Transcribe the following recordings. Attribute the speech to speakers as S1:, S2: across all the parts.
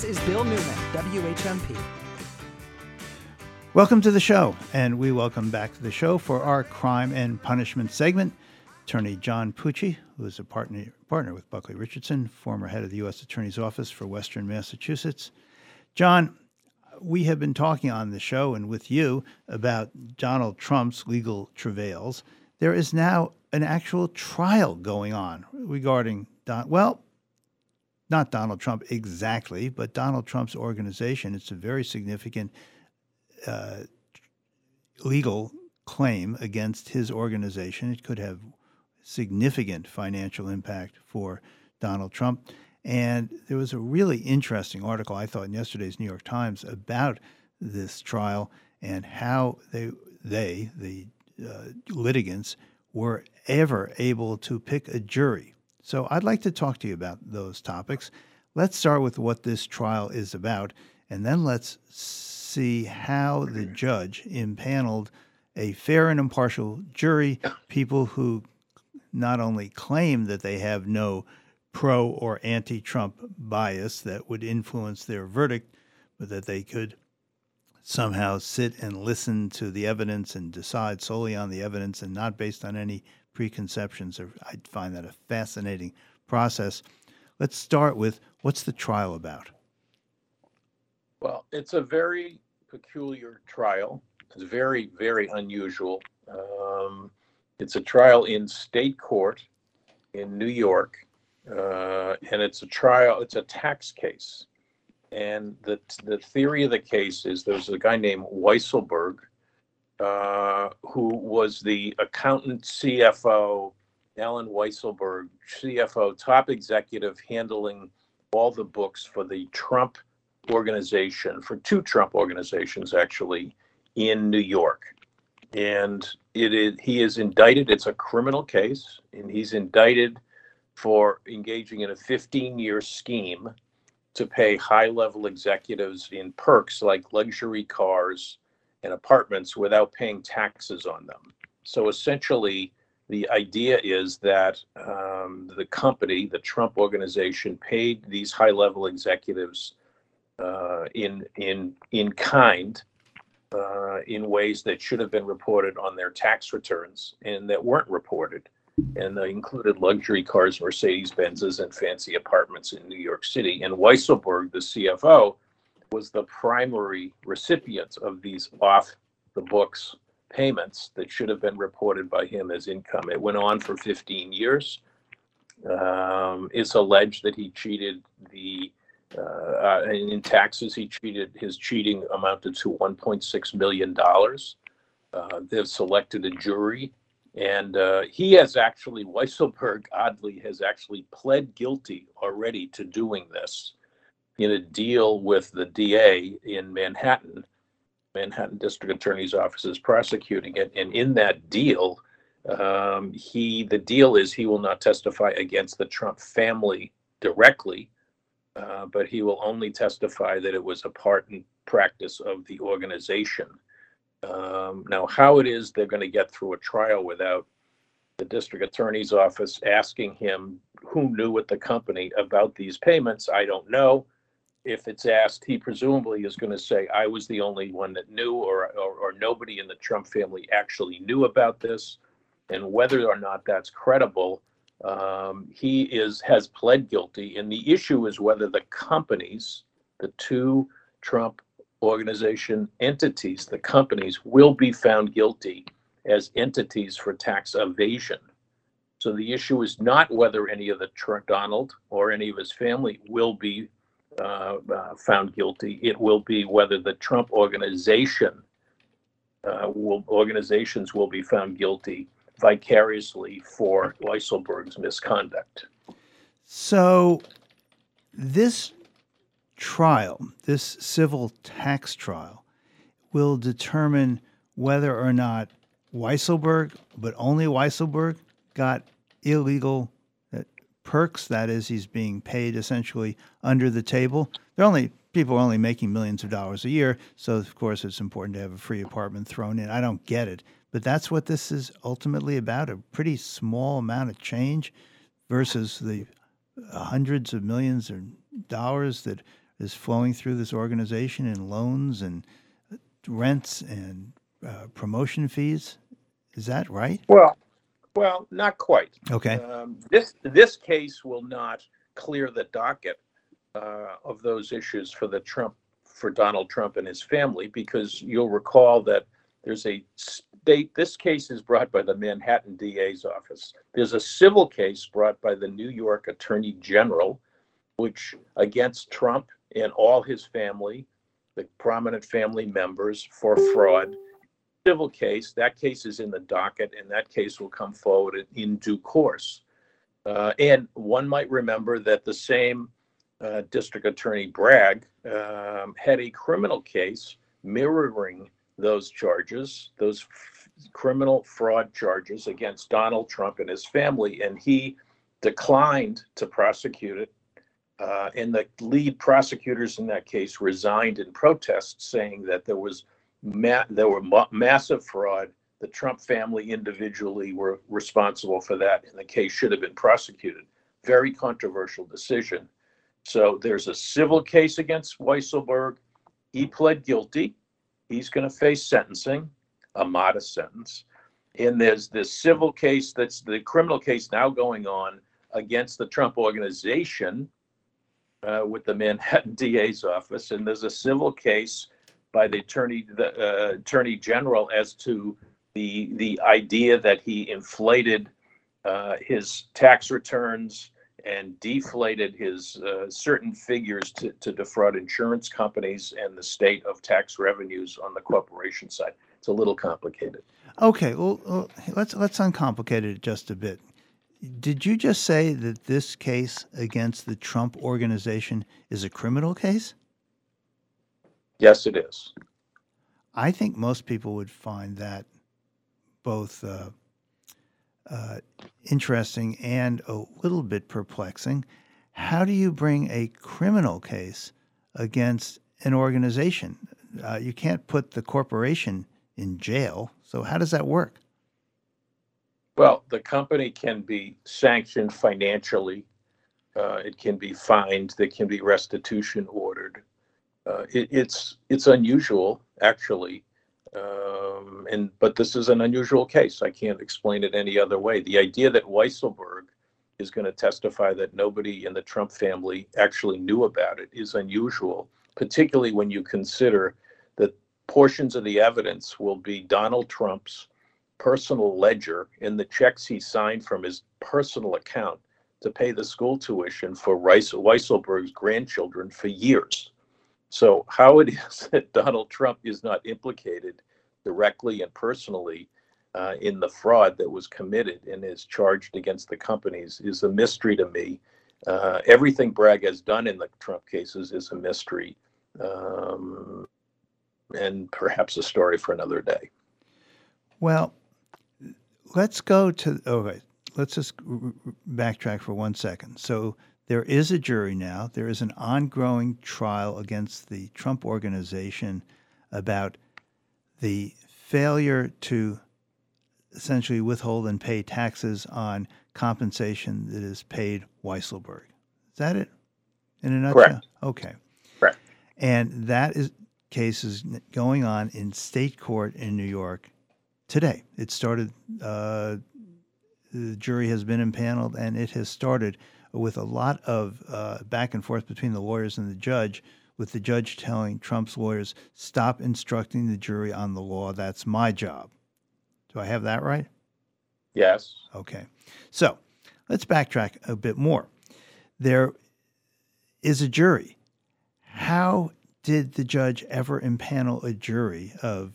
S1: This is Bill Newman, WHMP.
S2: Welcome to the show, and we welcome back to the show for our crime and punishment segment. Attorney John Pucci, who is a partner, partner with Bulkley Richardson, former head of the U.S. Attorney's Office for Western Massachusetts. John, we have been talking on the show and with you about Donald Trump's legal travails. There is now an actual trial going on regarding Don. Well, not Donald Trump exactly, but Donald Trump's organization. It's a very significant uh, legal claim against his organization. It could have significant financial impact for Donald Trump. And there was a really interesting article I thought in yesterday's New York Times about this trial and how they they the uh, litigants were ever able to pick a jury so I'd like to talk to you about those topics. Let's start with what this trial is about, and then let's see how the judge impaneled a fair and impartial jury, people who not only claim that they have no pro or anti Trump bias that would influence their verdict, but that they could somehow sit and listen to the evidence and decide solely on the evidence and not based on any preconceptions. I find that a fascinating process. Let's start with what's the trial about?
S3: Well, it's a very peculiar trial. It's very, very unusual. Um, it's a trial in state court in New York, uh, and it's a trial. It's a tax case, and the the theory of the case is there's a guy named Weisselberg uh, who was the accountant CFO, Allen Weisselberg, CFO, top executive handling all the books for the Trump organization, for two Trump organizations actually, in New York. And it is, he is indicted, it's a criminal case, and he's indicted for engaging in a 15 year scheme to pay high level executives in perks like luxury cars and apartments without paying taxes on them. So essentially, the idea is that um, the company, the Trump organization, paid these high-level executives uh, in in in kind, uh, in ways that should have been reported on their tax returns and that weren't reported, and they included luxury cars, Mercedes Benzes, and fancy apartments in New York City. And Weisselberg, the CFO, was the primary recipient of these off the books payments that should have been reported by him as income. It went on for 15 years. Um, it's alleged that he cheated the uh, uh, in taxes. He cheated. His cheating amounted to 1.6 million dollars. Uh, they've selected a jury, and uh, he has actually Weisselberg oddly has actually pled guilty already to doing this in a deal with the DA in Manhattan. Manhattan District Attorney's Office is prosecuting it, and in that deal, um, he the deal is he will not testify against the Trump family directly, uh, but he will only testify that it was a part and practice of the organization. Um, now, how it is they're going to get through a trial without the district attorney's office asking him who knew at the company about these payments, I don't know if it's asked, he presumably is going to say, I was the only one that knew, or, or, or, nobody in the Trump family actually knew about this. And whether or not that's credible, um, he is has pled guilty. And the issue is whether the companies, the two Trump organization entities, the companies will be found guilty as entities for tax evasion. So the issue is not whether any of the Trump Donald or any of his family will be uh, uh, found guilty. It will be whether the Trump organization uh, will organizations will be found guilty vicariously for Weisselberg's misconduct.
S2: So, this trial, this civil tax trial, will determine whether or not Weisselberg, but only Weisselberg, got illegal perks. That is, he's being paid essentially under the table. They're only people are only making millions of dollars a year, so of course it's important to have a free apartment thrown in. I don't get it, but that's what this is ultimately about—a pretty small amount of change versus the hundreds of millions of dollars that is flowing through this organization in loans and rents and uh, promotion fees. Is that right?
S3: Well, well, not quite.
S2: Okay.
S3: Um, this this case will not clear the docket uh, of those issues for the Trump for Donald Trump and his family because you'll recall that there's a state. This case is brought by the Manhattan DA's office. There's a civil case brought by the New York Attorney General, which against Trump and all his family, the prominent family members for fraud civil case. That case is in the docket, and that case will come forward in due course. Uh, and one might remember that the same uh, District Attorney Bragg um, had a criminal case mirroring those charges, those f- criminal fraud charges against Donald Trump and his family, and he declined to prosecute it. Uh, and the lead prosecutors in that case resigned in protest, saying that there was ma- there were ma- massive fraud. The Trump family individually were responsible for that, and the case should have been prosecuted. Very controversial decision. So there's a civil case against Weisselberg. He pled guilty. He's going to face sentencing, a modest sentence. And there's this civil case that's the criminal case now going on against the Trump organization uh, with the Manhattan DA's office. And there's a civil case by the attorney the uh, attorney general as to the the idea that he inflated uh, his tax returns and deflated his uh, certain figures to, to defraud insurance companies and the state of tax revenues on the corporation side. It's a little complicated.
S2: Okay, well, let's let's uncomplicate it just a bit. Did you just say that this case against the Trump organization is a criminal case?
S3: Yes, it is.
S2: I think most people would find that both uh, uh, interesting and a little bit perplexing. How do you bring a criminal case against an organization? Uh, you can't put the corporation in jail. So, how does that work?
S3: Well, the company can be sanctioned financially. Uh, it can be fined. There can be restitution ordered. Uh, it, it's it's unusual, actually, um, and but this is an unusual case. I can't explain it any other way. The idea that Weisselberg is going to testify that nobody in the Trump family actually knew about it is unusual, particularly when you consider that portions of the evidence will be Donald Trump's personal ledger and the checks he signed from his personal account to pay the school tuition for Weisselberg's grandchildren for years. So, how it is that Donald Trump is not implicated directly and personally uh, in the fraud that was committed and is charged against the companies is a mystery to me. Uh, everything Bragg has done in the Trump cases is a mystery um, and perhaps a story for another day.
S2: Well, let's go to, okay, let's just backtrack for one second. So, there is a jury now. There is an ongoing trial against the Trump organization about the failure to essentially withhold and pay taxes on compensation that is paid Weisselberg. Is that it? In a nutshell?
S3: Correct.
S2: Okay.
S3: Correct.
S2: And that is case is going on in state court in New York today. It started. Uh, the jury has been impaneled, and it has started with a lot of uh, back and forth between the lawyers and the judge, with the judge telling Trump's lawyers, stop instructing the jury on the law. That's my job. Do I have that right?
S3: Yes.
S2: Okay. So let's backtrack a bit more. There is a jury. How did the judge ever impanel a jury of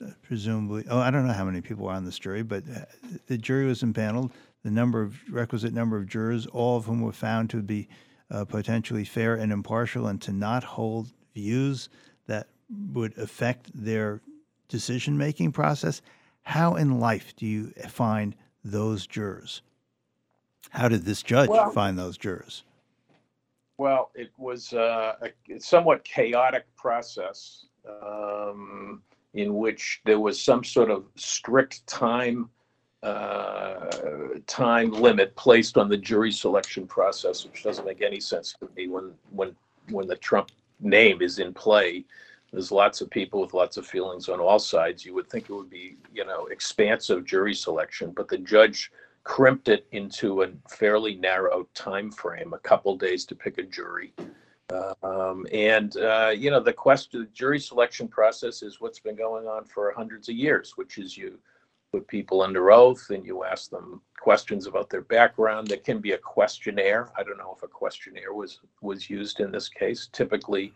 S2: uh, presumably, oh, I don't know how many people are on this jury, but uh, the jury was impaneled the number of requisite number of jurors, all of whom were found to be uh, potentially fair and impartial, and to not hold views that would affect their decision making process. How in life do you find those jurors? How did this judge well, find those jurors?
S3: Well, it was uh, a somewhat chaotic process um, in which there was some sort of strict time uh, time limit placed on the jury selection process, which doesn't make any sense to me when when when the Trump name is in play. There's lots of people with lots of feelings on all sides. You would think it would be, you know, expansive jury selection, but the judge crimped it into a fairly narrow time frame, a couple days to pick a jury. Um, and uh, you know, the question, the jury selection process is what's been going on for hundreds of years, which is you put people under oath and you ask them questions about their background. There can be a questionnaire. I don't know if a questionnaire was was used in this case. Typically,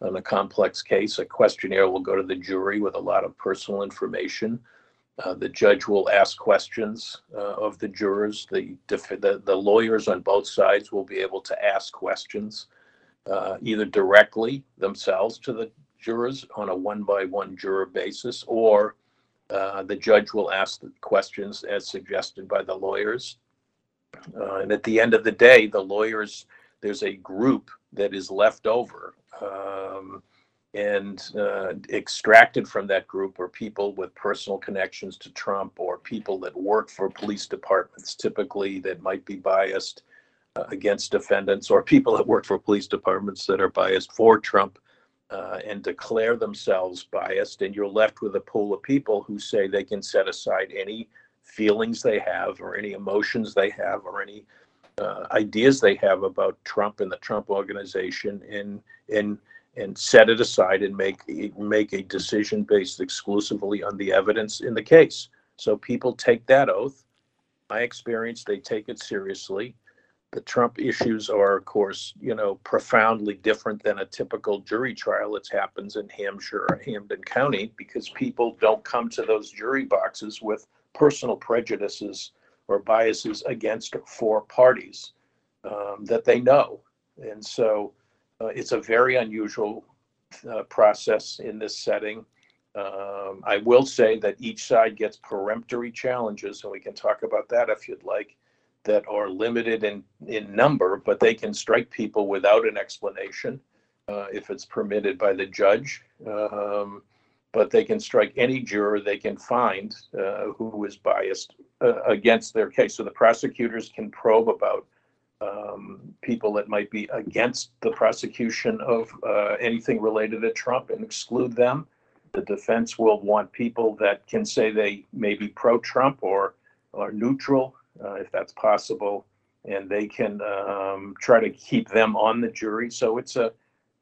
S3: on a complex case, a questionnaire will go to the jury with a lot of personal information. Uh, the judge will ask questions uh, of the jurors. The, the the lawyers on both sides will be able to ask questions, uh, either directly themselves to the jurors on a one by one juror basis, or uh, the judge will ask the questions as suggested by the lawyers. Uh, and at the end of the day, the lawyers, there's a group that is left over. Um, and uh, extracted from that group are people with personal connections to Trump or people that work for police departments, typically that might be biased uh, against defendants, or people that work for police departments that are biased for Trump uh, and declare themselves biased, and you're left with a pool of people who say they can set aside any feelings they have, or any emotions they have, or any uh, ideas they have about Trump and the Trump organization, and and and set it aside and make make a decision based exclusively on the evidence in the case. So people take that oath. My experience, they take it seriously the Trump issues are, of course, you know, profoundly different than a typical jury trial that happens in Hampshire or Hampden County because people don't come to those jury boxes with personal prejudices or biases against four parties um, that they know. And so uh, it's a very unusual uh, process in this setting. Um, I will say that each side gets peremptory challenges, and we can talk about that if you'd like that are limited in, in number, but they can strike people without an explanation uh, if it's permitted by the judge. Um, but they can strike any juror they can find uh, who is biased uh, against their case. So the prosecutors can probe about um, people that might be against the prosecution of uh, anything related to Trump and exclude them. The defense will want people that can say they may be pro Trump or are neutral uh, if that's possible, and they can um, try to keep them on the jury. So it's a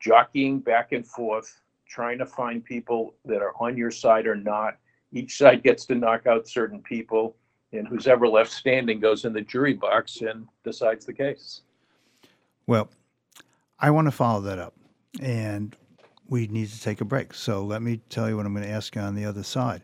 S3: jockeying back and forth, trying to find people that are on your side or not. Each side gets to knock out certain people, and who's ever left standing goes in the jury box and decides the case.
S2: Well, I want to follow that up, and we need to take a break. So let me tell you what I'm going to ask you on the other side.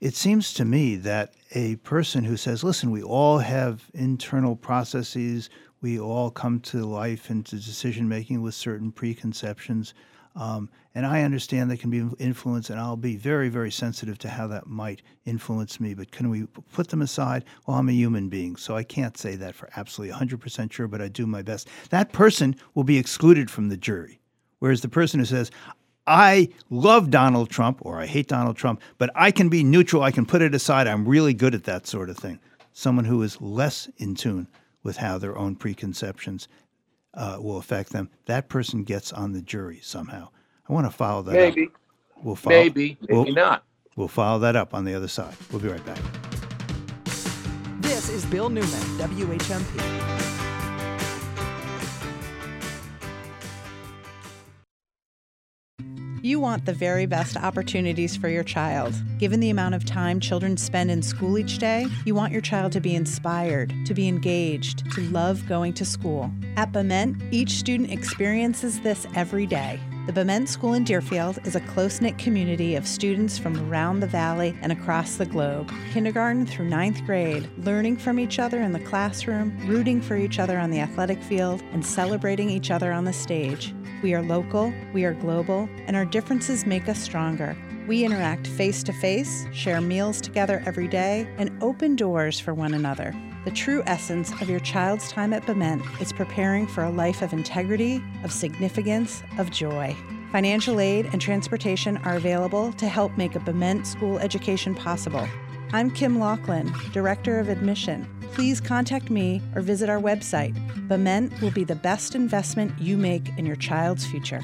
S2: It seems to me that a person who says, listen, we all have internal processes, we all come to life and to decision making with certain preconceptions. Um, and I understand they can be influenced, and I'll be very, very sensitive to how that might influence me. But can we put them aside? Well, I'm a human being, so I can't say that for absolutely 100% sure, but I do my best. That person will be excluded from the jury. Whereas the person who says, I love Donald Trump or I hate Donald Trump, but I can be neutral. I can put it aside. I'm really good at that sort of thing. Someone who is less in tune with how their own preconceptions uh, will affect them, that person gets on the jury somehow. I want to follow that.
S3: Maybe.
S2: Up. We'll follow,
S3: maybe. Maybe we'll, not.
S2: We'll follow that up on the other side. We'll be right back.
S1: This is Bill Newman, WHMP.
S4: You want the very best opportunities for your child. Given the amount of time children spend in school each day, you want your child to be inspired, to be engaged, to love going to school. At Bement, each student experiences this every day. The Bement School in Deerfield is a close knit community of students from around the valley and across the globe. Kindergarten through ninth grade, learning from each other in the classroom, rooting for each other on the athletic field, and celebrating each other on the stage. We are local, we are global, and our differences make us stronger. We interact face to face, share meals together every day, and open doors for one another. The true essence of your child's time at Bement is preparing for a life of integrity, of significance, of joy. Financial aid and transportation are available to help make a Bement school education possible. I'm Kim Laughlin, Director of Admission please contact me or visit our website. Bement will be the best investment you make in your child's future.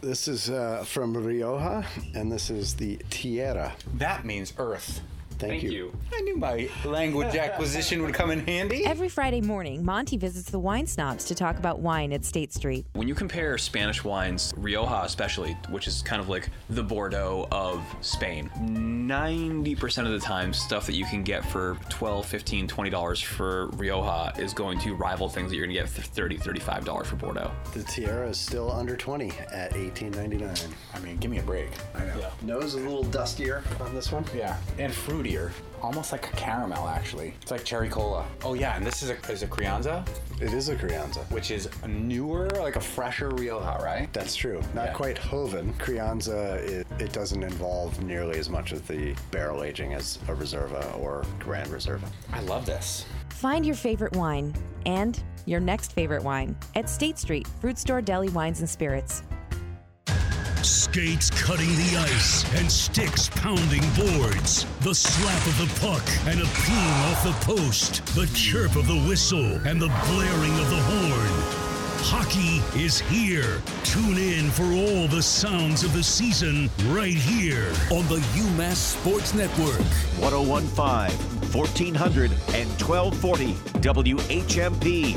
S5: This is uh, from Rioja, and this is the Tierra.
S6: That means earth.
S5: Thank, you.
S6: I knew my language acquisition would come in handy.
S7: Every Friday morning, Monty visits the wine snobs to talk about wine at State Street.
S8: When you compare Spanish wines, Rioja especially, which is kind of like the Bordeaux of Spain, 90% of the time, stuff that you can get for 12 15 $20 for Rioja is going to rival things that you're going to get for 30 $35 for Bordeaux.
S5: The Tierra is still under 20 at 18.99.
S6: I mean, give me a break. I know.
S5: Nose a little dustier on this one.
S6: Yeah, and fruitier. Almost like a caramel, actually. It's like cherry cola. Oh, yeah, and this is a, is a Crianza,
S5: It is a Crianza.
S6: which is a newer, like a fresher Rioja, right?
S5: That's true. Not
S6: Yeah.
S5: quite Hoven. Crianza, it, it doesn't involve nearly as much of the barrel aging as a Reserva or Grand Reserva.
S6: I love this.
S7: Find your favorite wine and your next favorite wine at State Street, Fruit Store Deli Wines and Spirits.
S9: Skates cutting the ice and sticks pounding boards. The slap of the puck and a ping off the post. The chirp of the whistle and the blaring of the horn. Hockey is here. Tune in for all the sounds of the season right here on the UMass Sports Network.
S10: 1015, 1400, and 1240 WHMP.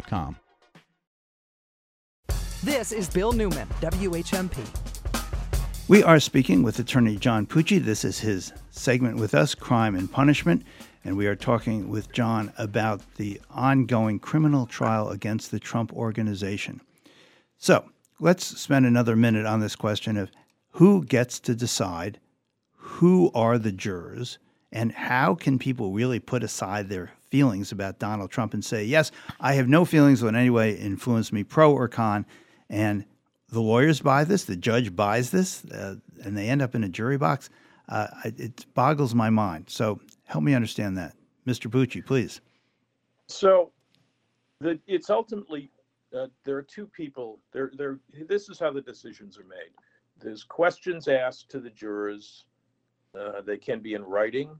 S1: This is Bill Newman, WHMP.
S2: We are speaking with attorney John Pucci. This is his segment with us, Crime and Punishment, and we are talking with John about the ongoing criminal trial against the Trump organization. So let's spend another minute on this question of who gets to decide who are the jurors and how can people really put aside their feelings about Donald Trump and say, yes, I have no feelings in any way influence me, pro or con, and the lawyers buy this, the judge buys this, uh, and they end up in a jury box. Uh, it boggles my mind. So help me understand that. Mr. Pucci, please.
S3: So, the it's ultimately uh, there are two people. There, there. This is how the decisions are made. There's questions asked to the jurors. Uh, they can be in writing.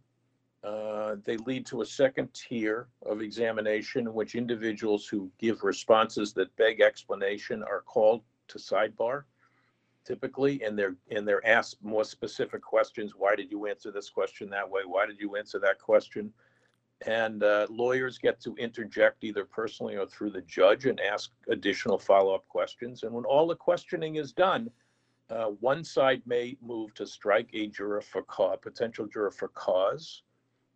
S3: Uh, they lead to a second tier of examination in which individuals who give responses that beg explanation are called to sidebar typically and they're and they're asked more specific questions. Why did you answer this question that way? Why did you answer that question? And uh, lawyers get to interject either personally or through the judge and ask additional follow-up questions. And when all the questioning is done uh, one side may move to strike a juror for cause potential juror for cause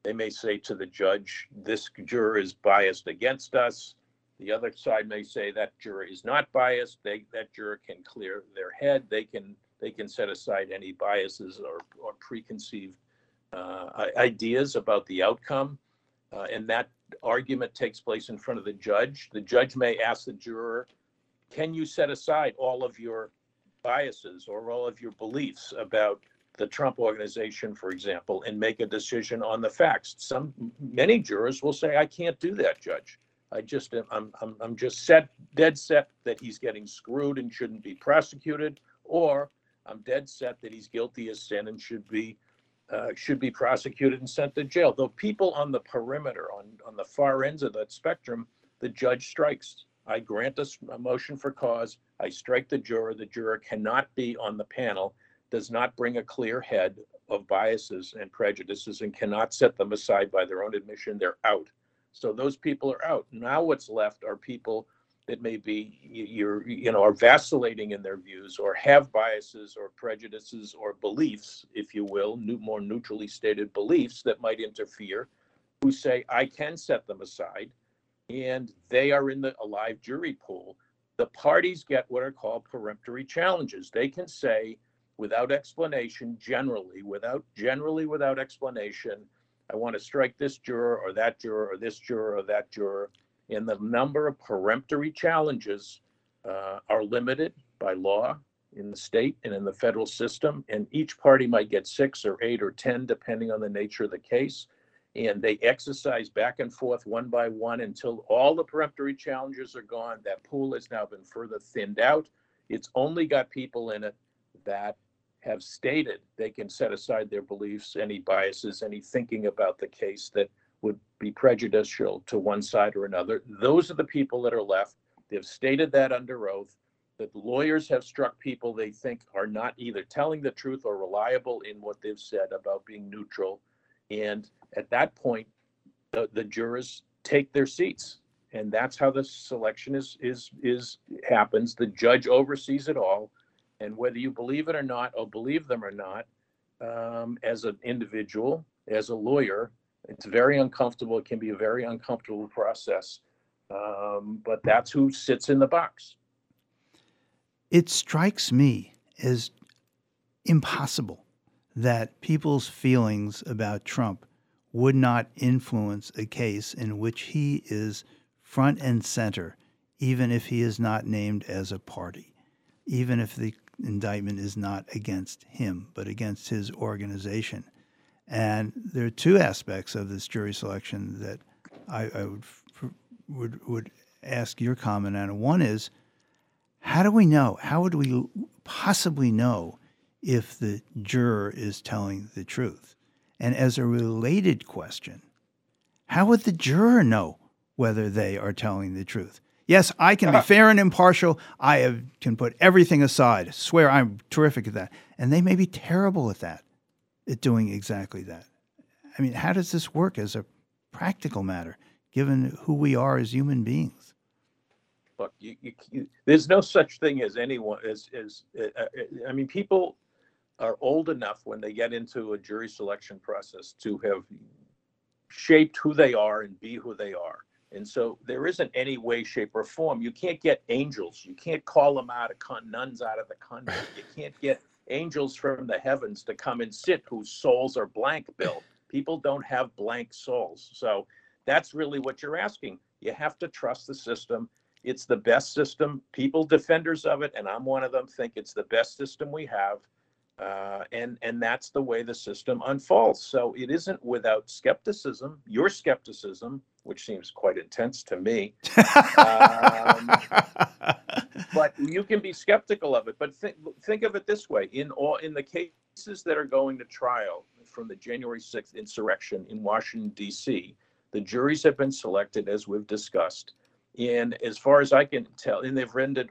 S3: they may say to the judge this juror is biased against us the other side may say that juror is not biased. They, that juror can clear their head. They can, they can set aside any biases or, or preconceived uh, ideas about the outcome. Uh, and that argument takes place in front of the judge. The judge may ask the juror, can you set aside all of your biases or all of your beliefs about the Trump organization, for example, and make a decision on the facts? Some, many jurors will say, I can't do that, judge. I just I'm I'm I'm just set dead set that he's getting screwed and shouldn't be prosecuted, or I'm dead set that he's guilty as sin and should be uh, should be prosecuted and sent to jail. Though people on the perimeter, on on the far ends of that spectrum, the judge strikes. I grant a, a motion for cause. I strike the juror. The juror cannot be on the panel. Does not bring a clear head of biases and prejudices and cannot set them aside by their own admission. They're out. So those people are out. Now what's left are people that may be you're you know are vacillating in their views or have biases or prejudices or beliefs, if you will, new, more neutrally stated beliefs that might interfere, who say I can set them aside, and they are in the alive jury pool. The parties get what are called peremptory challenges. They can say without explanation, generally, without generally without explanation, I want to strike this juror or that juror or this juror or that juror. and the number of peremptory challenges uh, are limited by law in the state and in the federal system. And each party might get six or eight or 10, depending on the nature of the case. And they exercise back and forth one by one until all the peremptory challenges are gone. That pool has now been further thinned out. It's only got people in it that have stated they can set aside their beliefs, any biases, any thinking about the case that would be prejudicial to one side or another. Those are the people that are left. They've stated that under oath. That lawyers have struck people they think are not either telling the truth or reliable in what they've said about being neutral. And at that point, the, the jurors take their seats. And that's how the selection is is is happens. The judge oversees it all. And whether you believe it or not, or believe them or not, um, as an individual, as a lawyer, it's very uncomfortable. It can be a very uncomfortable process. Um, but that's who sits in the box.
S2: It strikes me as impossible that people's feelings about Trump would not influence a case in which he is front and center, even if he is not named as a party, even if the indictment is not against him, but against his organization. And there are two aspects of this jury selection that I, I would, would would ask your comment on. One is, how do we know? How would we possibly know if the juror is telling the truth? And as a related question, how would the juror know whether they are telling the truth? Yes, I can be fair and impartial. I have, can put everything aside. Swear I'm terrific at that. And they may be terrible at that, at doing exactly that. I mean, how does this work as a practical matter, given who we are as human beings?
S3: Look, you, you, you, there's no such thing as anyone as as uh, uh, I mean, people are old enough when they get into a jury selection process to have shaped who they are and be who they are. And so there isn't any way, shape, or form. You can't get angels. You can't call them out of con- nuns out of the convent. You can't get angels from the heavens to come and sit whose souls are blank, Bill. People don't have blank souls. So that's really what you're asking. You have to trust the system. It's the best system. People, defenders of it, and I'm one of them, think it's the best system we have. Uh, and and that's the way the system unfolds. So it isn't without skepticism. Your skepticism, which seems quite intense to me, um, but you can be skeptical of it. But think think of it this way: in all in the cases that are going to trial from the January sixth insurrection in Washington D.C., the juries have been selected as we've discussed, and as far as I can tell, and they've rendered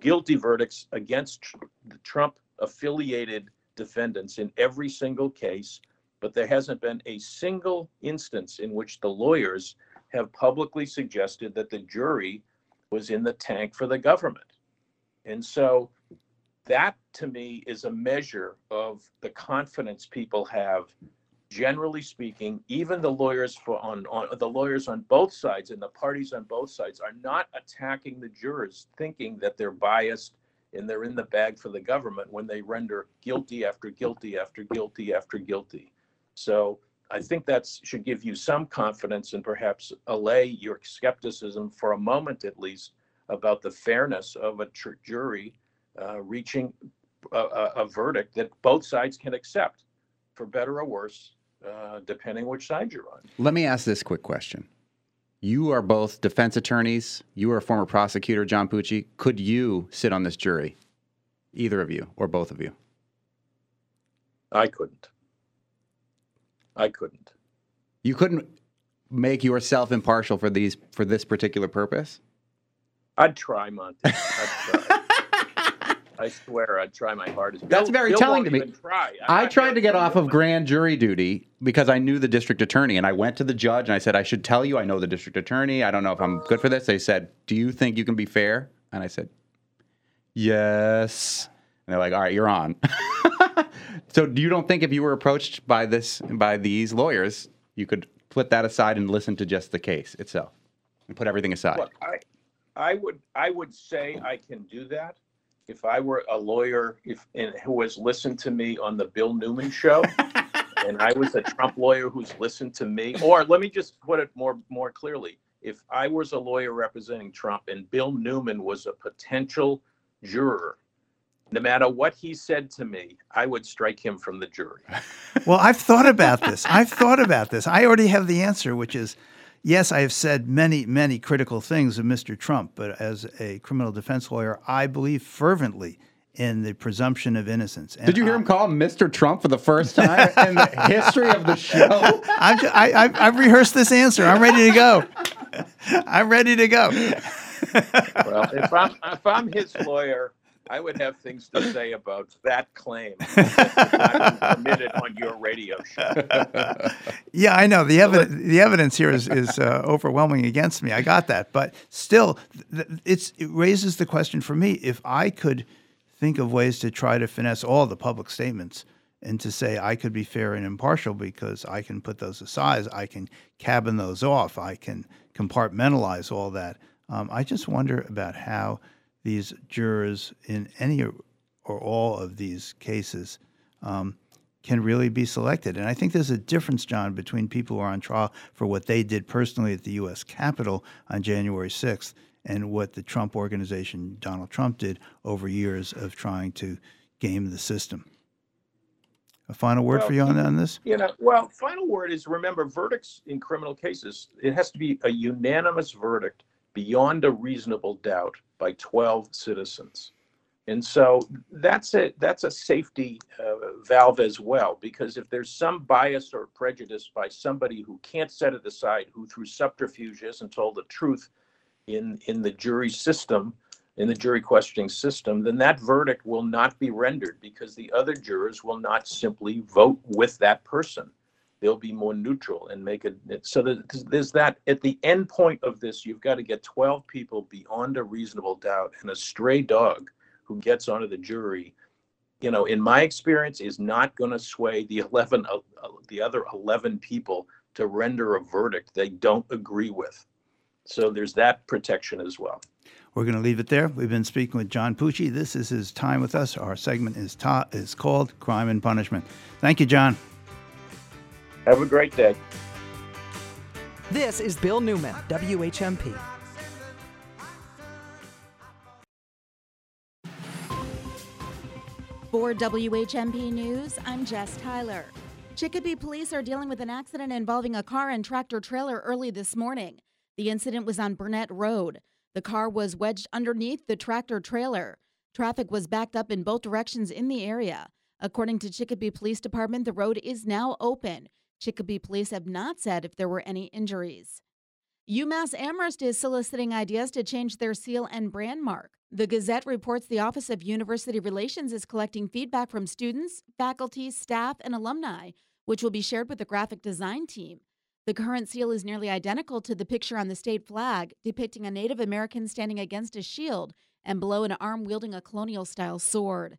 S3: guilty verdicts against the Trump affiliated defendants in every single case, but there hasn't been a single instance in which the lawyers have publicly suggested that the jury was in the tank for the government. And so that to me is a measure of the confidence people have generally speaking even the lawyers for on, on the lawyers on both sides and the parties on both sides are not attacking the jurors thinking that they're biased and they're in the bag for the government when they render guilty after guilty after guilty after guilty. So I think that should give you some confidence and perhaps allay your skepticism for a moment at least about the fairness of a tr- jury uh, reaching a, a, a, verdict that both sides can accept, for better or worse, uh, depending which side you're on.
S11: Let me ask this quick question. You are both defense attorneys. You are a former prosecutor, John Pucci. Could you sit on this jury? Either of you or both of you?
S3: I couldn't. I couldn't.
S11: You couldn't make yourself impartial for these for this particular purpose?
S3: I'd try, Monty. I'd try. I swear I'd try my hardest.
S11: That's
S3: Bill,
S11: very
S3: Bill
S11: telling to me.
S3: Try.
S11: I tried to get off of grand jury duty because I knew the district attorney, and I went to the judge and I said, "I should tell you, I know the district attorney. I don't know if I'm good for this." They said, "Do you think you can be fair?" And I said, "Yes." And they're like, "All right, you're on." so, you don't think if you were approached by this by these lawyers, you could put that aside and listen to just the case itself and put everything aside?
S3: Look, I, I would, I would say I can do that if I were a lawyer, if and who has listened to me on the Bill Newman show, and I was a Trump lawyer who's listened to me, or let me just put it more more clearly, if I was a lawyer representing Trump and Bill Newman was a potential juror, no matter what he said to me, I would strike him from the jury.
S2: well, I've thought about this. I've thought about this. I already have the answer, which is yes, I have said many, many critical things of Mr. Trump, but as a criminal defense lawyer, I believe fervently in the presumption of innocence.
S11: And Did you hear I, him call Mr. Trump for the first time in the history of the show?
S2: I'm just, I, I, I've rehearsed this answer. I'm ready to go. I'm ready to go.
S3: well, if I'm if I'm his lawyer, I would have things to say about that claim permitted on your radio show.
S2: Yeah, I know the evidence. The evidence here is is uh, overwhelming against me. I got that, but still, it's it raises the question for me: if I could think of ways to try to finesse all the public statements and to say I could be fair and impartial because I can put those aside, I can cabin those off, I can compartmentalize all that. Um, I just wonder about how these jurors in any or all of these cases um, can really be selected. And I think there's a difference, John, between people who are on trial for what they did personally at the U.S. Capitol on January 6th and what the Trump organization, Donald Trump, did over years of trying to game the system. A final word
S3: well,
S2: for you on, on this?
S3: You know, well, final word is remember verdicts in criminal cases, it has to be a unanimous verdict beyond a reasonable doubt by 12 citizens. And so that's a that's a safety uh, valve as well, because if there's some bias or prejudice by somebody who can't set it aside, who through subterfuge isn't told the truth in in the jury system, in the jury questioning system, then that verdict will not be rendered because the other jurors will not simply vote with that person they'll be more neutral and make it so that there's that at the end point of this you've got to get 12 people beyond a reasonable doubt and a stray dog who gets onto the jury you know in my experience is not going to sway the 11 uh, the other 11 people to render a verdict they don't agree with so there's that protection as well
S2: we're going to leave it there. We've been speaking with John Pucci. This is his time with us. Our segment is ta- is called Crime and Punishment. Thank you, John.
S3: Have a great day.
S1: This is Bill Newman, WHMP.
S12: For WHMP News, I'm Jess Tyler. Chicopee police are dealing with an accident involving a car and tractor trailer early this morning. The incident was on Burnett Road. The car was wedged underneath the tractor trailer. Traffic was backed up in both directions in the area. According to Chicopee Police Department, the road is now open. Chicopee police have not said if there were any injuries. UMass Amherst is soliciting ideas to change their seal and brand mark. The Gazette reports the Office of University Relations is collecting feedback from students, faculty, staff, and alumni, which will be shared with the graphic design team. The current seal is nearly identical to the picture on the state flag, depicting a Native American standing against a shield and below an arm wielding a colonial style sword.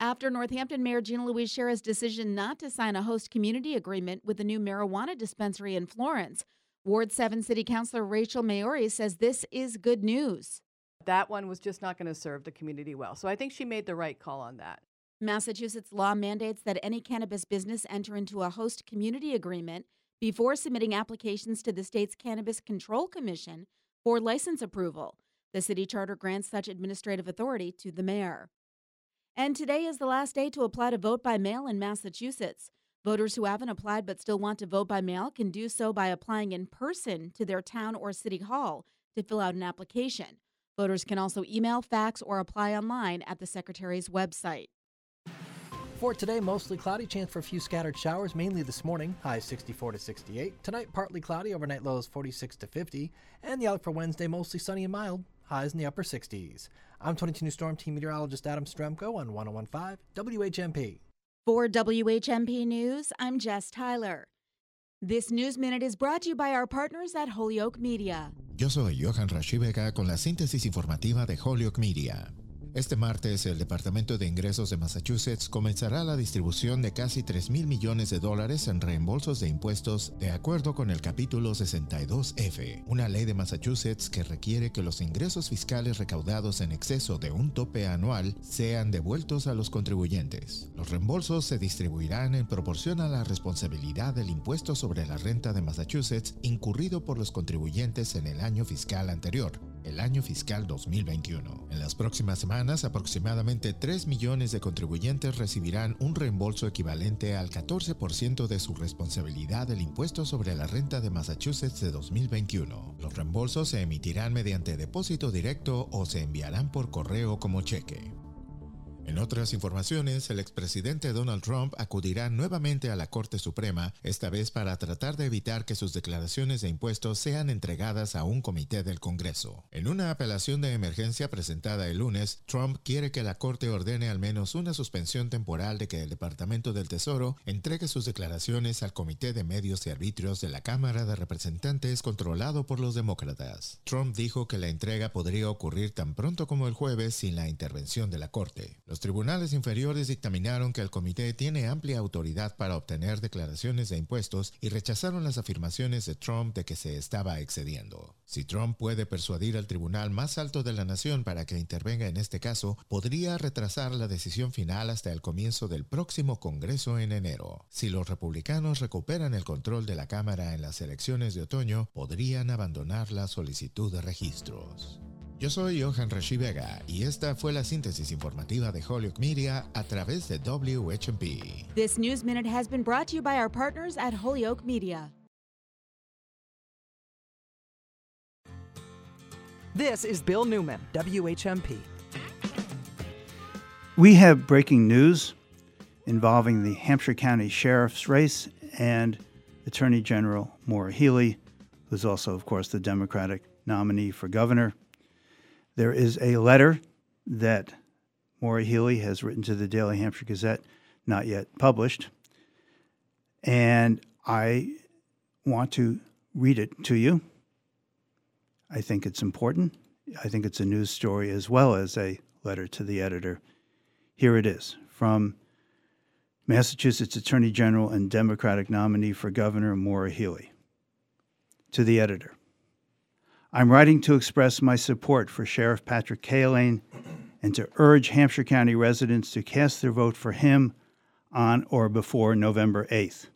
S12: After Northampton Mayor Gina Louise Sciarra's decision not to sign a host community agreement with the new marijuana dispensary in Florence, Ward 7 City Councilor Rachel Maiore says this is good news.
S13: That one was just not going to serve the community well. So I think she made the right call on that.
S12: Massachusetts law mandates that any cannabis business enter into a host community agreement before submitting applications to the state's Cannabis Control Commission for license approval. The city charter grants such administrative authority to the mayor. And today is the last day to apply to vote by mail in Massachusetts. Voters who haven't applied but still want to vote by mail can do so by applying in person to their town or city hall to fill out an application. Voters can also email, fax, or apply online at the Secretary's website.
S1: For today, mostly cloudy, chance for a few scattered showers, mainly this morning, highs 64 to 68. Tonight, partly cloudy, overnight lows 46 to 50. And the outlook for Wednesday, mostly sunny and mild, highs in the upper 60s. I'm 22 News Storm Team Meteorologist Adam Strzempko on 1015 WHMP.
S12: For WHMP News, I'm Jess Tyler. This News Minute is brought to you by our partners at Holyoke Media.
S14: Yo soy Johan Rashibeca con la síntesis informativa de Holyoke Media. Este martes, el Departamento de Ingresos de Massachusetts comenzará la distribución de casi 3 mil millones de dólares en reembolsos de impuestos de acuerdo con el capítulo 62F, una ley de Massachusetts que requiere que los ingresos fiscales recaudados en exceso de un tope anual sean devueltos a los contribuyentes. Los reembolsos se distribuirán en proporción a la responsabilidad del impuesto sobre la renta de Massachusetts incurrido por los contribuyentes en el año fiscal anterior, el año fiscal 2021. En las próximas semanas, aproximadamente 3 millones de contribuyentes recibirán un reembolso equivalente al 14% de su responsabilidad del impuesto sobre la renta de Massachusetts de 2021. Los reembolsos se emitirán mediante depósito directo o se enviarán por correo como cheque. En otras informaciones, el expresidente Donald Trump acudirá nuevamente a la Corte Suprema, esta vez para tratar de evitar que sus declaraciones de impuestos sean entregadas a un comité del Congreso. En una apelación de emergencia presentada el lunes, Trump quiere que la Corte ordene al menos una suspensión temporal de que el Departamento del Tesoro entregue sus declaraciones al Comité de Medios y Arbitrios de la Cámara de Representantes controlado por los demócratas. Trump dijo que la entrega podría ocurrir tan pronto como el jueves sin la intervención de la Corte. Tribunales inferiores dictaminaron que el comité tiene amplia autoridad para obtener declaraciones de impuestos y rechazaron las afirmaciones de Trump de que se estaba excediendo. Si Trump puede persuadir al tribunal más alto de la nación para que intervenga en este caso, podría retrasar la decisión final hasta el comienzo del próximo Congreso en enero. Si los republicanos recuperan el control de la Cámara en las elecciones de otoño, podrían abandonar la solicitud de registros. Yo soy Johan Rashi Vega y esta fue la síntesis informativa de Holyoke Media a través de WHMP.
S12: This News Minute has been brought to you by our partners at Holyoke Media.
S15: This is Bill Newman, WHMP.
S2: We have breaking news involving the Hampshire County Sheriff's race and Attorney General Maura Healey, who's also, of course, the Democratic nominee for governor. There is a letter that Maura Healey has written to the Daily Hampshire Gazette, not yet published. And I want to read it to you. I think it's important. I think it's a news story as well as a letter to the editor. Here it is from Massachusetts Attorney General and Democratic nominee for Governor Maura Healey. To the editor I'm writing to express my support for Sheriff Patrick Cahillane and to urge Hampshire County residents to cast their vote for him on or before November 8th.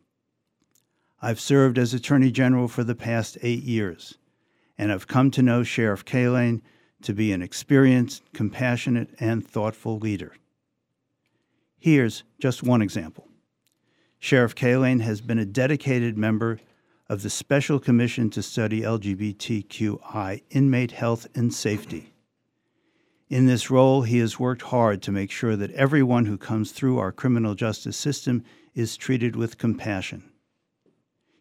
S2: I've served as Attorney General for the past eight years, and I've come to know Sheriff Cahillane to be an experienced, compassionate, and thoughtful leader. Here's just one example. Sheriff Cahillane has been a dedicated member of the Special Commission to Study LGBTQI Inmate Health and Safety. In this role, he has worked hard to make sure that everyone who comes through our criminal justice system is treated with compassion.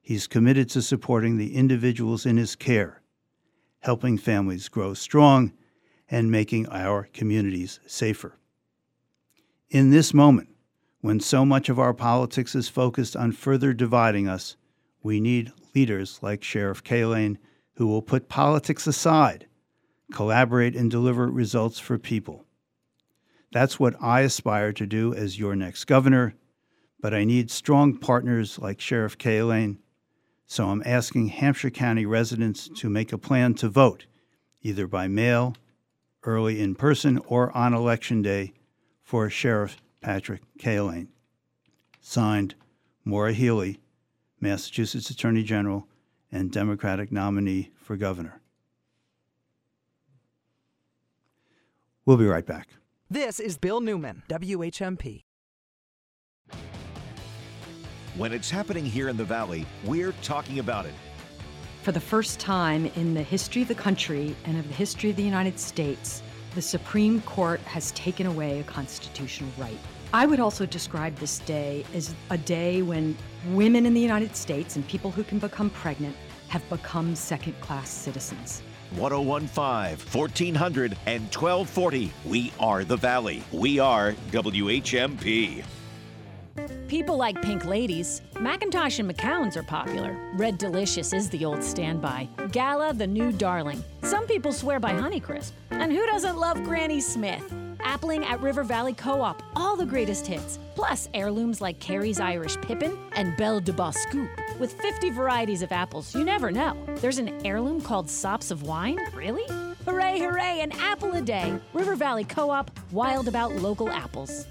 S2: He's committed to supporting the individuals in his care, helping families grow strong, and making our communities safer. In this moment, when so much of our politics is focused on further dividing us, we need leaders like Sheriff Cahillane who will put politics aside, collaborate, and deliver results for people. That's what I aspire to do as your next governor, but I need strong partners like Sheriff Cahillane, so I'm asking Hampshire County residents to make a plan to vote, either by mail, early in person, or on Election Day for Sheriff Patrick Cahillane. Signed, Maura Healey, Massachusetts Attorney General and Democratic nominee for governor. We'll be right back.
S15: This is Bill Newman, WHMP.
S10: When it's happening here in the Valley, we're talking about it.
S16: For the first time in the history of the country and of the history of the United States, the Supreme Court has taken away a constitutional right. I would also describe this day as a day when women in the United States and people who can become pregnant have become second class citizens.
S10: 1015, 1400, and 1240. We are the Valley. We are WHMP.
S17: People like pink ladies. McIntosh and Macoun's are popular. Red Delicious is the old standby. Gala, the new darling. Some people swear by Honeycrisp. And who doesn't love Granny Smith? Appling at River Valley Co op, all the greatest hits. Plus, heirlooms like Carrie's Irish Pippin and Belle de Boss With 50 varieties of apples, you never know. There's an heirloom called Sops of Wine? Really? Hooray, hooray, an apple a day. River Valley Co op, wild about local apples.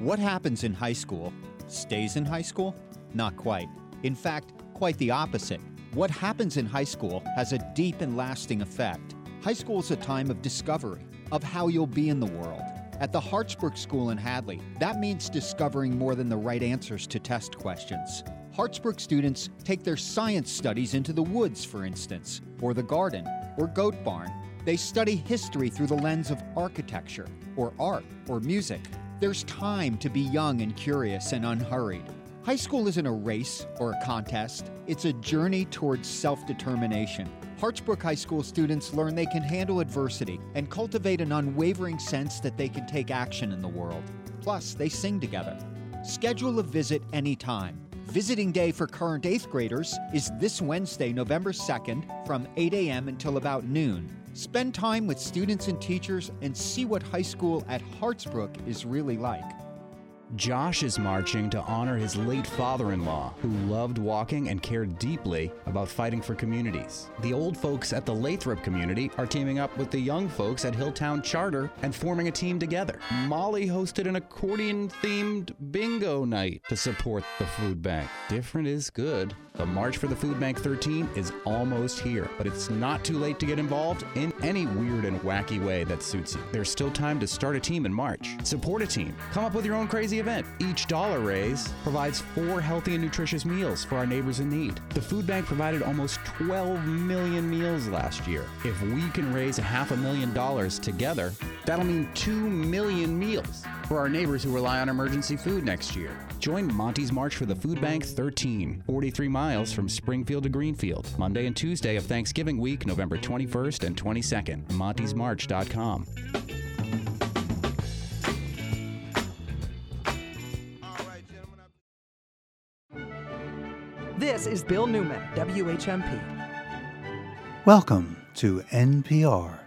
S18: What happens in high school stays in high school? Not quite. In fact, quite the opposite. What happens in high school has a deep and lasting effect. High school is a time of discovery, of how you'll be in the world. At the Hartsbrook School in Hadley, that means discovering more than the right answers to test questions. Hartsbrook students take their science studies into the woods, for instance, or the garden, or goat barn. They study history through the lens of architecture, or art, or music. There's time to be young and curious and unhurried. High school isn't a race or a contest, it's a journey towards self determination. Hartsbrook High School students learn they can handle adversity and cultivate an unwavering sense that they can take action in the world. Plus, they sing together. Schedule a visit anytime. Visiting day for current 8th graders is this Wednesday, November 2nd from 8 a.m. until about noon. Spend time with students and teachers and see what high school at Hartsbrook is really like.
S19: Josh is marching to honor his late father in law, who loved walking and cared deeply about fighting for communities. The old folks at the Lathrop community are teaming up with the young folks at Hilltown Charter and forming a team together. Molly hosted an accordion themed bingo night to support the food bank. Different is good. The March for the Food Bank 13 is almost here, but it's not too late to get involved in any weird and wacky way that suits you. There's still time to start a team in March. Support a team. Come up with your own crazy event. Each dollar raised provides four healthy and nutritious meals for our neighbors in need. The food bank provided almost 12 million meals last year. If we can raise a half a million dollars together, that'll mean 2 million meals for our neighbors who rely on emergency food next year. Join Monty's March for the Food Bank 13, 43 miles from Springfield to Greenfield, Monday and Tuesday of Thanksgiving week, November 21st and 22nd. Monty'sMarch.com.
S15: This is Bill Newman, WHMP.
S2: Welcome to NPR,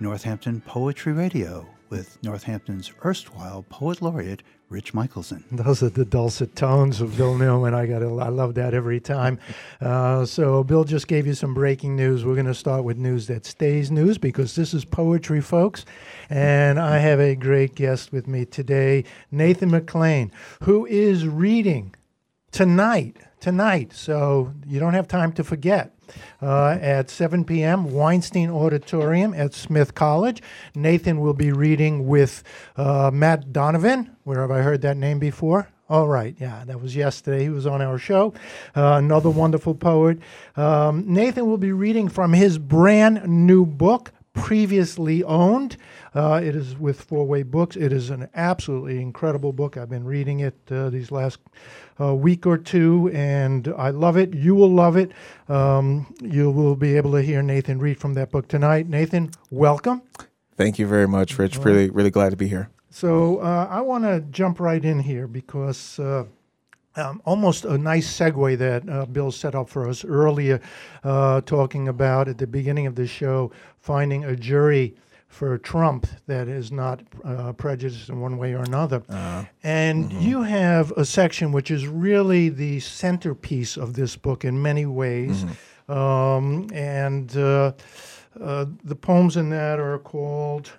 S2: Northampton Poetry Radio, with Northampton's erstwhile poet laureate, Rich Michelson.
S20: Those are the dulcet tones of Bill Newman. I got, I love that every time. Uh, so Bill just gave you some breaking news. We're going to start with news that stays news because this is poetry, folks. And I have a great guest with me today, Nathan McClain, who is reading tonight. Tonight, so you don't have time to forget. Uh, at 7 p.m., Weinstein Auditorium at Smith College. Nathan will be reading with uh, Matt Donovan. Where have I heard that name before? All right, yeah, that was yesterday. He was on our show. Uh, another wonderful poet. Um, Nathan will be reading from his brand new book, Previously Owned. Uh, it is with Four Way Books. It is an absolutely incredible book. I've been reading it uh, these last uh, week or two, and I love it. You will love it. Um, you will be able to hear Nathan read from that book tonight. Nathan, welcome.
S21: Thank you very much, Rich. Really, really glad to be here.
S20: So uh, I want to jump right in here because. Uh, um, almost a nice segue that uh, Bill set up for us earlier, uh, talking about at the beginning of the show finding a jury for Trump that is not uh, prejudiced in one way or another.
S21: Uh,
S20: and
S21: mhm.
S20: you have a section which is really the centerpiece of this book in many ways. Um, and uh, uh, the poems in that are called.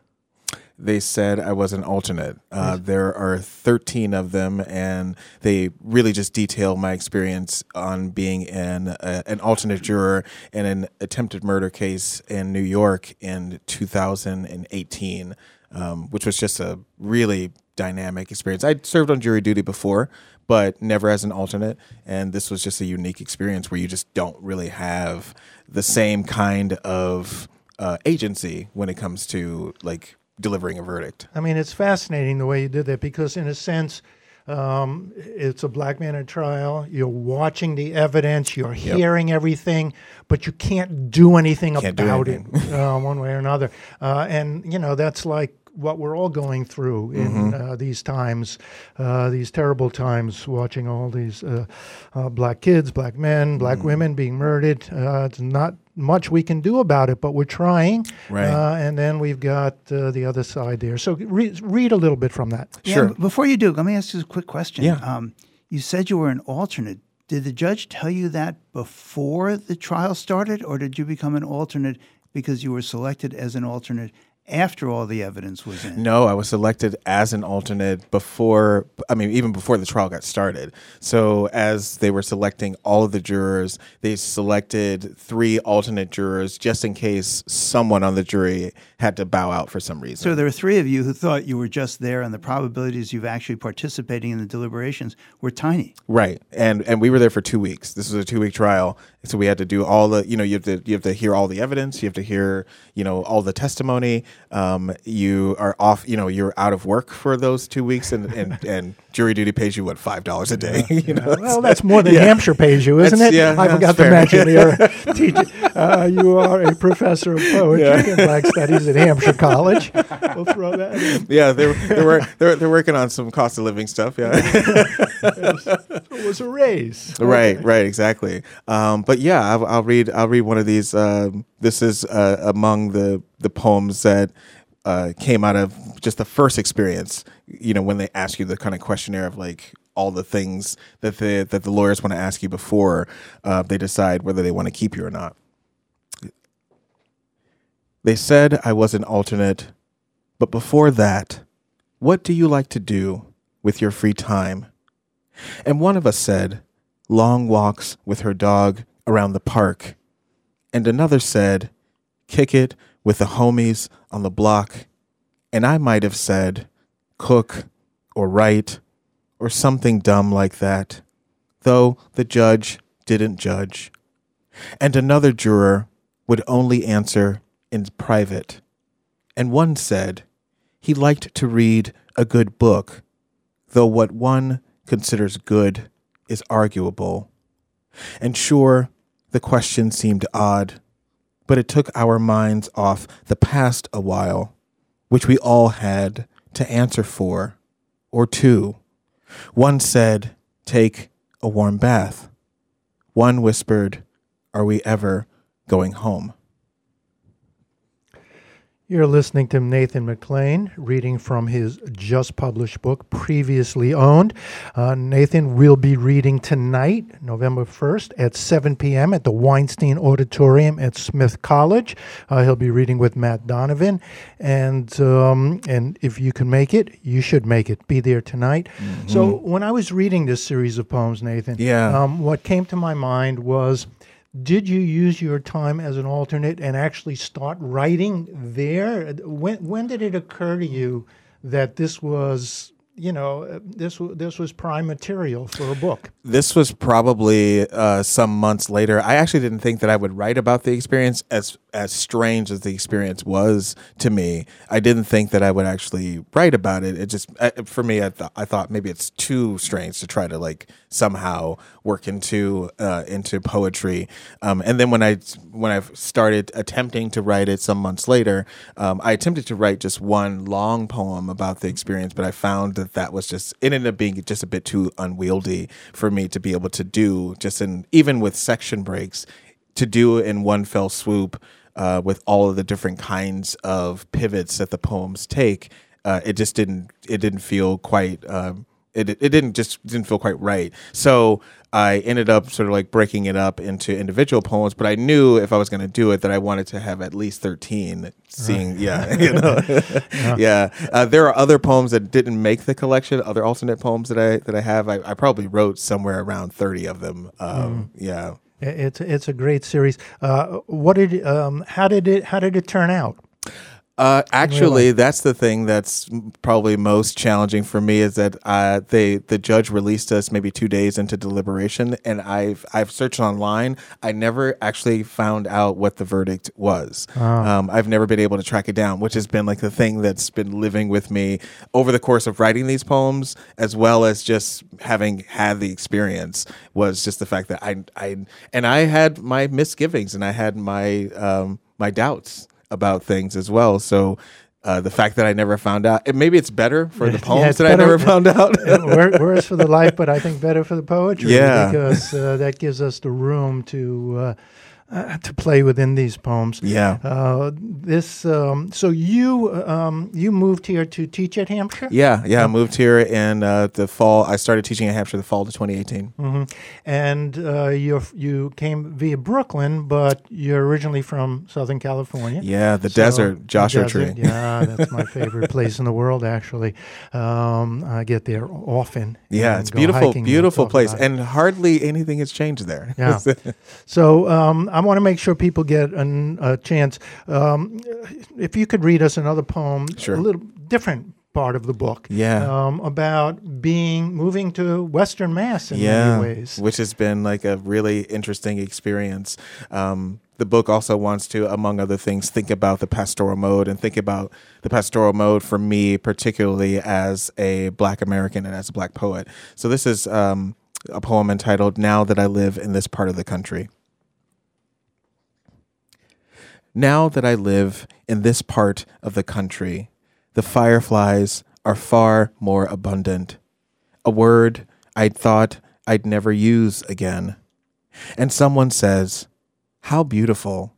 S21: They said I was an alternate. Uh, there are 13 of them, and they really just detail my experience on being an uh, an alternate juror in an attempted murder case in New York in 2018, um, which was just a really dynamic experience. I'd served on jury duty before, but never as an alternate, and this was just a unique experience where you just don't really have the same kind of uh, agency when it comes to like delivering a verdict.
S20: I mean, it's fascinating the way you did that because, in a sense, um, it's a black man at trial. You're watching the evidence, you're
S21: Yep.
S20: hearing everything, but you can't do anything
S21: Can't do
S20: about
S21: anything.
S20: it uh, one way or another. Uh, and, you know, that's like what we're all going through in
S21: Mhm.
S20: uh, these times, uh, these terrible times, watching all these uh, uh, black kids, black men, black women being murdered. Uh, it's not much we can do about it, but we're trying.
S21: Right.
S20: Uh, and then we've got uh, the other side there. So re- read a little bit from that.
S2: Yeah, before you do, let me ask you a quick question.
S20: Yeah.
S2: Um, you said you were an alternate. Did the judge tell you that before the trial started, or did you become an alternate because you were selected as an alternate after all the evidence was in?
S21: No, I was selected as an alternate before, I mean, even before the trial got started. So, as they were selecting all of the jurors, they selected three alternate jurors just in case someone on the jury had to bow out for some reason.
S2: So there were three of you who thought you were just there, and the probabilities of actually participating in the deliberations were tiny.
S21: Right, and and we were there for two weeks. This was a two week trial, so we had to do all the you know you have to you have to hear all the evidence, you have to hear you know all the testimony. Um, you are off, you know, you're out of work for those two weeks, and and, and jury duty pays you what five dollars a day. you know,
S20: Well, that's more than
S21: Yeah.
S20: Hampshire pays you, isn't
S21: That's-
S20: it?
S21: Yeah,
S20: I forgot to
S21: fair.
S20: mention you're a teacher. Uh, you are a professor of poetry
S21: Yeah.
S20: and black studies at Hampshire College. We'll throw that in.
S21: yeah, they're they're they're they're working on some cost of living stuff. Yeah.
S20: It was a raise.
S21: Right, right, exactly. Um, but yeah, I'll, I'll read. I'll read one of these. Um, this is uh, among the the poems that uh, came out of just the first experience. You know, when they ask you the kind of questionnaire of like all the things that the that the lawyers want to ask you before uh, they decide whether they want to keep you or not. They said I was an alternate, but before that, what do you like to do with your free time? And one of us said, long walks with her dog around the park. And another said, kick it with the homies on the block. And I might have said, cook or write or something dumb like that, though the judge didn't judge. And another juror would only answer in private. And one said he liked to read a good book, though what one considers good is arguable. And sure, the question seemed odd, but it took our minds off the past a while, which we all had to answer for, or two. One said, Take a warm bath. One whispered, Are we ever going home?
S20: You're listening to Nathan McClain reading from his just published book, Previously Owned. Uh, Nathan will be reading tonight, November 1st, at 7 p.m. at the Weinstein Auditorium at Smith College. Uh, he'll be reading with Matt Donovan. And, um, and if you can make it, you should make it. Be there tonight. So when I was reading this series of poems, Nathan,
S21: Yeah.
S20: um, what came to my mind was did you use your time as an alternate and actually start writing there? When when did it occur to you that this was you know uh, this this was prime material for a book?
S21: this was probably uh, some months later. I actually didn't think that I would write about the experience as as strange as the experience was to me. I didn't think that I would actually write about it. It just uh, for me, I thought I thought maybe it's too strange to try to like somehow work into uh, into poetry. Um, and then when I when I started attempting to write it some months later, um, I attempted to write just one long poem about the experience, but I found that that was just it ended up being just a bit too unwieldy for me to be able to do just in even with section breaks to do in one fell swoop uh, with all of the different kinds of pivots that the poems take. Uh, it just didn't it didn't feel quite um, it it didn't just didn't feel quite right. So I ended up sort of like breaking it up into individual poems, but I knew if I was going to do it that I wanted to have at least 13 seeing
S20: Right.
S21: yeah, you know.
S20: Yeah.
S21: yeah. Uh, there are other poems that didn't make the collection, other alternate poems that I that I have. I, I probably wrote somewhere around 30 of them. Um, yeah.
S20: It's it's a great series. Uh, what did um, how did it how did it turn out?
S21: Uh, actually, that's the thing that's probably most challenging for me is that uh, they the judge released us maybe two days into deliberation, and I've I've searched online. I never actually found out what the verdict was.
S20: Ah.
S21: Um, I've never been able to track it down, which has been like the thing that's been living with me over the course of writing these poems, as well as just having had the experience. Was just the fact that I I and I had my misgivings and I had my um, my doubts about things as well. So uh, the fact that I never found out. And maybe it's better for the
S20: Yeah,
S21: poems
S20: it's
S21: that
S20: better-
S21: I never found out.
S20: Wor- worse for the life, but I think better for the poetry.
S21: Yeah.
S20: because uh, that gives us the room to. Uh, uh, to play within these poems.
S21: Yeah.
S20: Uh, this. Um, so you um, you moved here to teach at Hampshire.
S21: yeah, yeah. I moved here in uh, the fall. I started teaching at Hampshire the fall of 2018.
S20: hmm And uh, you you came via Brooklyn, but you're originally from Southern California.
S21: Yeah, the desert,
S20: the
S21: Joshua
S20: desert,
S21: Tree.
S20: Yeah, that's my favorite place in the world. Actually, um, I get there often.
S21: Yeah, it's beautiful, beautiful place, and hardly anything has changed there.
S20: Yeah. so um, I want to make sure people get an, a chance. Um, if you could read us another poem,
S21: Sure.
S20: a little different part of the book.
S21: Yeah.
S20: Um, about being moving to Western Mass in
S21: yeah,
S20: many ways.
S21: which has been like a really interesting experience. Um, the book also wants to, among other things, think about the pastoral mode and think about the pastoral mode for me, particularly as a Black American and as a Black poet. So this is um, a poem entitled "Now That I Live in This Part of the Country." Now that I live in this part of the country, the fireflies are far more abundant. A word I'd thought I'd never use again. And someone says, How beautiful,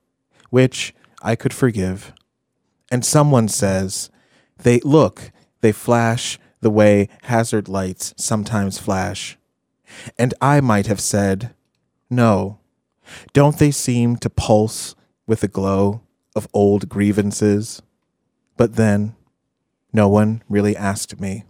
S21: which I could forgive. And someone says, They look, they flash the way hazard lights sometimes flash. And I might have said, No, don't they seem to pulse with the glow of old grievances? But then, no one really asked me.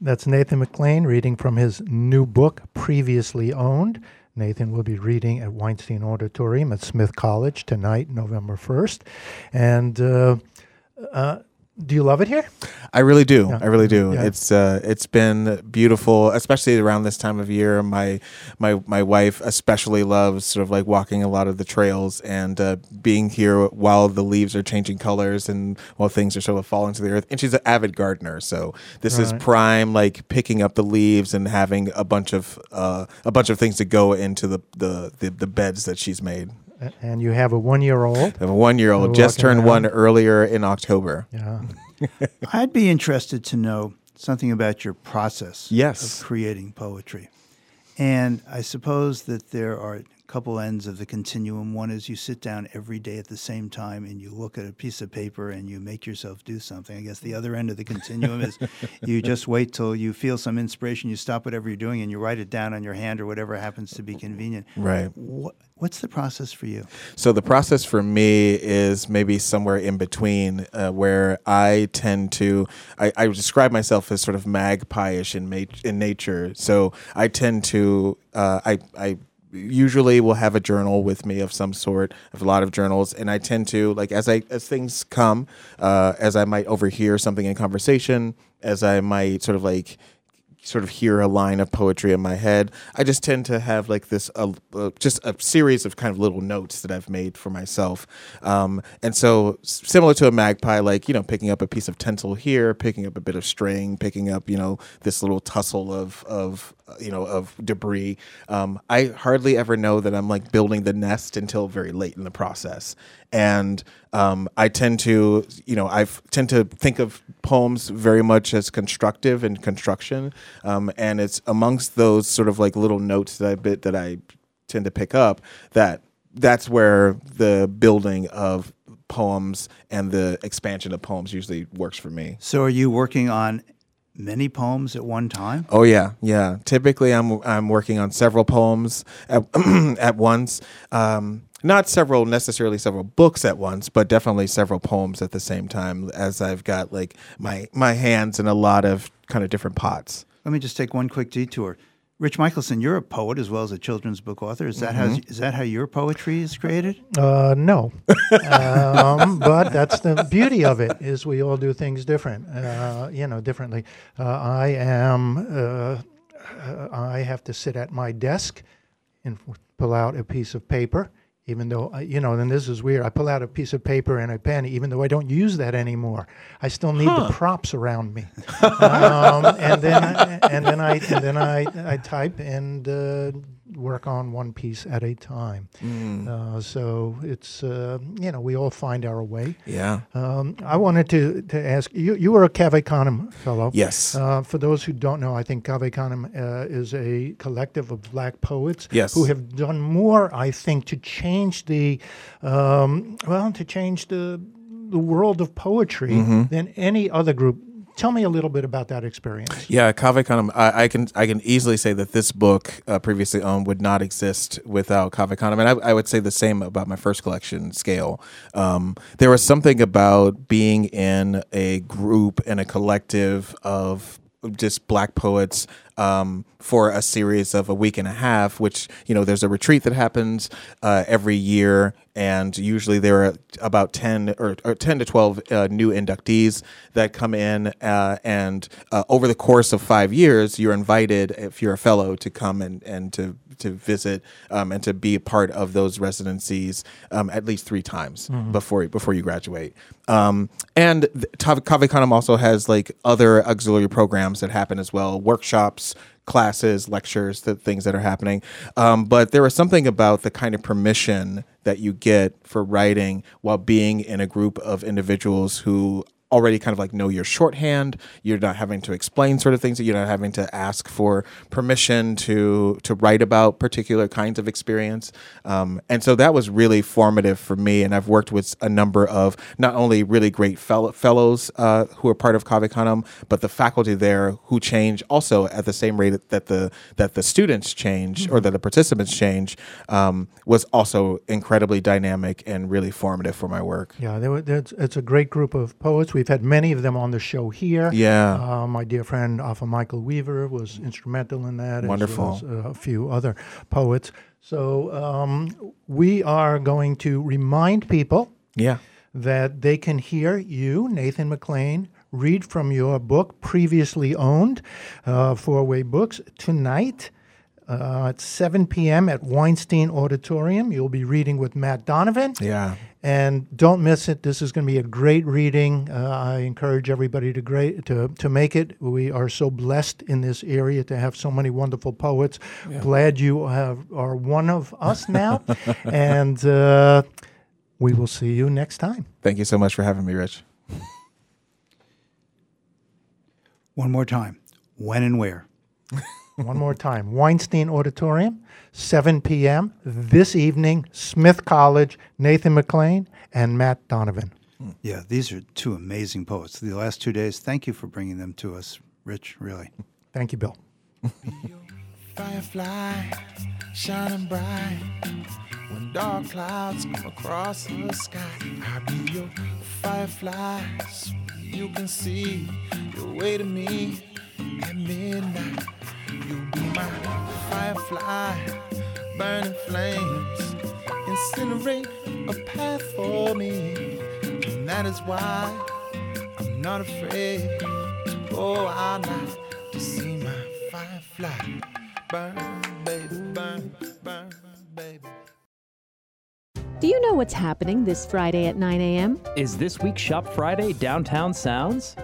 S20: That's Nathan McClain reading from his new book, Previously Owned. Nathan will be reading at Weinstein Auditorium at Smith College tonight, November 1st. And uh, uh, do you love it here?
S21: I really do.
S20: Yeah.
S21: I really do.
S20: Yeah.
S21: It's uh, it's been beautiful, especially around this time of year. My my my wife especially loves sort of like walking a lot of the trails and uh, being here while the leaves are changing colors and while things are sort of falling to the earth. And she's an avid gardener, so this is
S20: Right.
S21: prime like picking up the leaves and having a bunch of uh, a bunch of things to go into the the the, the beds that she's made.
S20: A- And you have a one year old.
S21: I have a one year old just turned one earlier in October.
S20: Yeah.
S2: I'd be interested to know something about your process
S21: Yes.
S2: of creating poetry. And I suppose that there are a couple ends of the continuum. One is you sit down every day at the same time and you look at a piece of paper and you make yourself do something. I guess the other end of the continuum is you just wait till you feel some inspiration, you stop whatever you're doing and you write it down on your hand or whatever happens to be convenient.
S21: Right.
S2: What, what's the process for you?
S21: So the process for me is maybe somewhere in between, uh, where I tend to I, I describe myself as sort of magpie-ish in ma- in nature. So I tend to uh, I I usually will have a journal with me of some sort. of a lot of journals, and I tend to like as I as things come, uh, as I might overhear something in conversation, as I might sort of like sort of hear a line of poetry in my head. I just tend to have like this, uh, uh, just a series of kind of little notes that I've made for myself. Um, and so, similar to a magpie, like, you know, picking up a piece of tinsel here, picking up a bit of string, picking up, you know, this little tussle of, of you know, of debris. Um, I hardly ever know that I'm like building the nest until very late in the process. And um, I tend to, you know, I tend to think of poems very much as constructive and construction, um, and it's amongst those sort of like little notes that I bit that I tend to pick up that that's where the building of poems and the expansion of poems usually works for me.
S2: So are you working on many poems at one time?
S21: Oh yeah, yeah. Typically, I'm I'm working on several poems at at once. Um, not several necessarily several books at once, but definitely several poems at the same time. As I've got like my my hands in a lot of kind of different pots.
S2: Let me just take one quick detour. Rich Michelson, you're a poet as well as a children's book author. Is that how
S21: Mhm.
S2: is that how your poetry is created?
S20: Uh, no, um, but that's the beauty of it is we all do things different, uh, you know, differently. Uh, I am, uh, uh, I have to sit at my desk and pull out a piece of paper, even though I, you know. And this is weird. I pull out a piece of paper and a pen, even though I don't use that anymore. I still need
S22: Huh.
S20: the props around me, um, and then I, and then I and then I I type and uh, work on one piece at a time.
S21: Mm.
S20: Uh, so it's uh, you know we all find our way.
S21: Yeah.
S20: Um, I wanted to to ask you. You were a Cave Canem fellow.
S21: Yes.
S20: Uh, for those who don't know, I think Cave Canem uh, is a collective of black poets.
S21: Yes.
S20: Who have done more, I think, to change the um, well, to change the the world of poetry
S21: Mhm.
S20: than any other group. Tell me a little bit about that experience.
S21: Yeah, Cave Canem. I, I can I can easily say that this book, uh, previously owned, would not exist without Cave Canem, and I, I would say the same about my first collection, Scale. Um, there was something about being in a group and a collective of just black poets um, for a series of a week and a half, which, you know, there's a retreat that happens uh, every year. And usually there are about 10 or, or 10 to 12 uh, new inductees that come in. Uh, and uh, over the course of five years, you're invited, if you're a fellow, to come and, and to to visit um, and to be a part of those residencies um, at least three times
S20: Mhm.
S21: before before you graduate. Um, and Tav- also has like other auxiliary programs that happen as well, workshops, classes, lectures, the things that are happening. Um, but there is something about the kind of permission that you get for writing while being in a group of individuals who already kind of like know your shorthand. You're not having to explain sort of things. You're not having to ask for permission to to write about particular kinds of experience. Um, and so that was really formative for me and i've worked with a number of not only really great fellow, fellows uh, who are part of Cave Canem, but the faculty there who change also at the same rate that the that the students change or that the participants change um, was also incredibly dynamic and really formative for my work.
S20: Yeah, were, it's a great group of poets. We've had many of them on the show here.
S21: Yeah.
S20: Uh, my dear friend Afaa Michael Weaver was instrumental in that.
S21: Wonderful.
S20: As well as, uh, a few other poets. So um, we are going to remind people
S21: Yeah.
S20: that they can hear you, Nathan McClain, read from your book, previously owned, uh, Four Way Books, tonight. Uh, at 7 p.m. at Weinstein Auditorium. You'll be reading with Matt Donovan.
S21: Yeah.
S20: And don't miss it. This is going to be a great reading. Uh, I encourage everybody to great to to make it. We are so blessed in this area to have so many wonderful poets.
S21: Yeah.
S20: Glad you have are one of us now, and uh, we will see you next time.
S21: thank you so much for having me rich
S2: One more time. When and where?
S20: One more time. Weinstein Auditorium, 7 p.m. this evening. Smith College, Nathan McClain, and Matt Donovan. Hmm.
S2: Yeah, these are two amazing poets. The last two days, thank you for bringing them to us, Rich, really.
S20: Thank you, Bill.
S22: Firefly shining bright when dark clouds come across the sky. I'll be your firefly so you can see your way to me at midnight. You'll be my firefly, burning flames, incinerate a path for me. And that is why I'm not afraid to go all night to see my firefly burn, baby, burn, burn, baby.
S23: Do you know what's happening this Friday at 9 a.m.?
S24: Is this week's Shop Friday Downtown Sounds?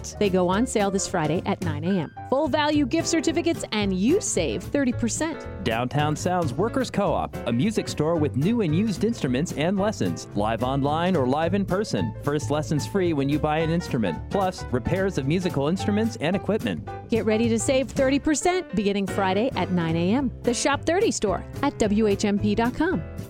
S23: Correct! They go on sale this Friday at 9 a.m. Full value gift certificates, and you save 30%.
S24: Downtown Sounds Workers Co op, a music store with new and used instruments and lessons, live online or live in person. First lessons free when you buy an instrument, plus repairs of musical instruments and equipment.
S23: Get ready to save 30% beginning Friday at 9 a.m. The Shop 30 store at WHMP.com.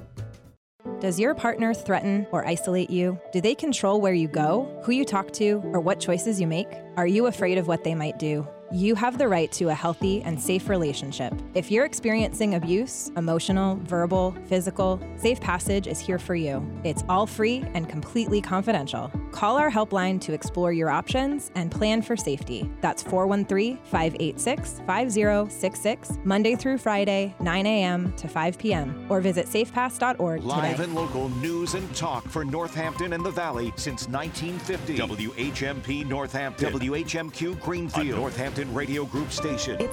S25: Does your partner threaten or isolate you? Do they control where you go, who you talk to, or what choices you make? Are you afraid of what they might do? You have the right to a healthy and safe relationship. If you're experiencing abuse, emotional, verbal, physical, Safe Passage is here for you. It's all free and completely confidential. Call our helpline to explore your options and plan for safety. That's 413 586 5066, Monday through Friday, 9 a.m. to 5 p.m., or visit safepass.org
S10: Live
S25: today.
S10: and local news and talk for Northampton and the Valley since 1950. WHMP Northampton. WHMQ Greenfield. A Radio Group station.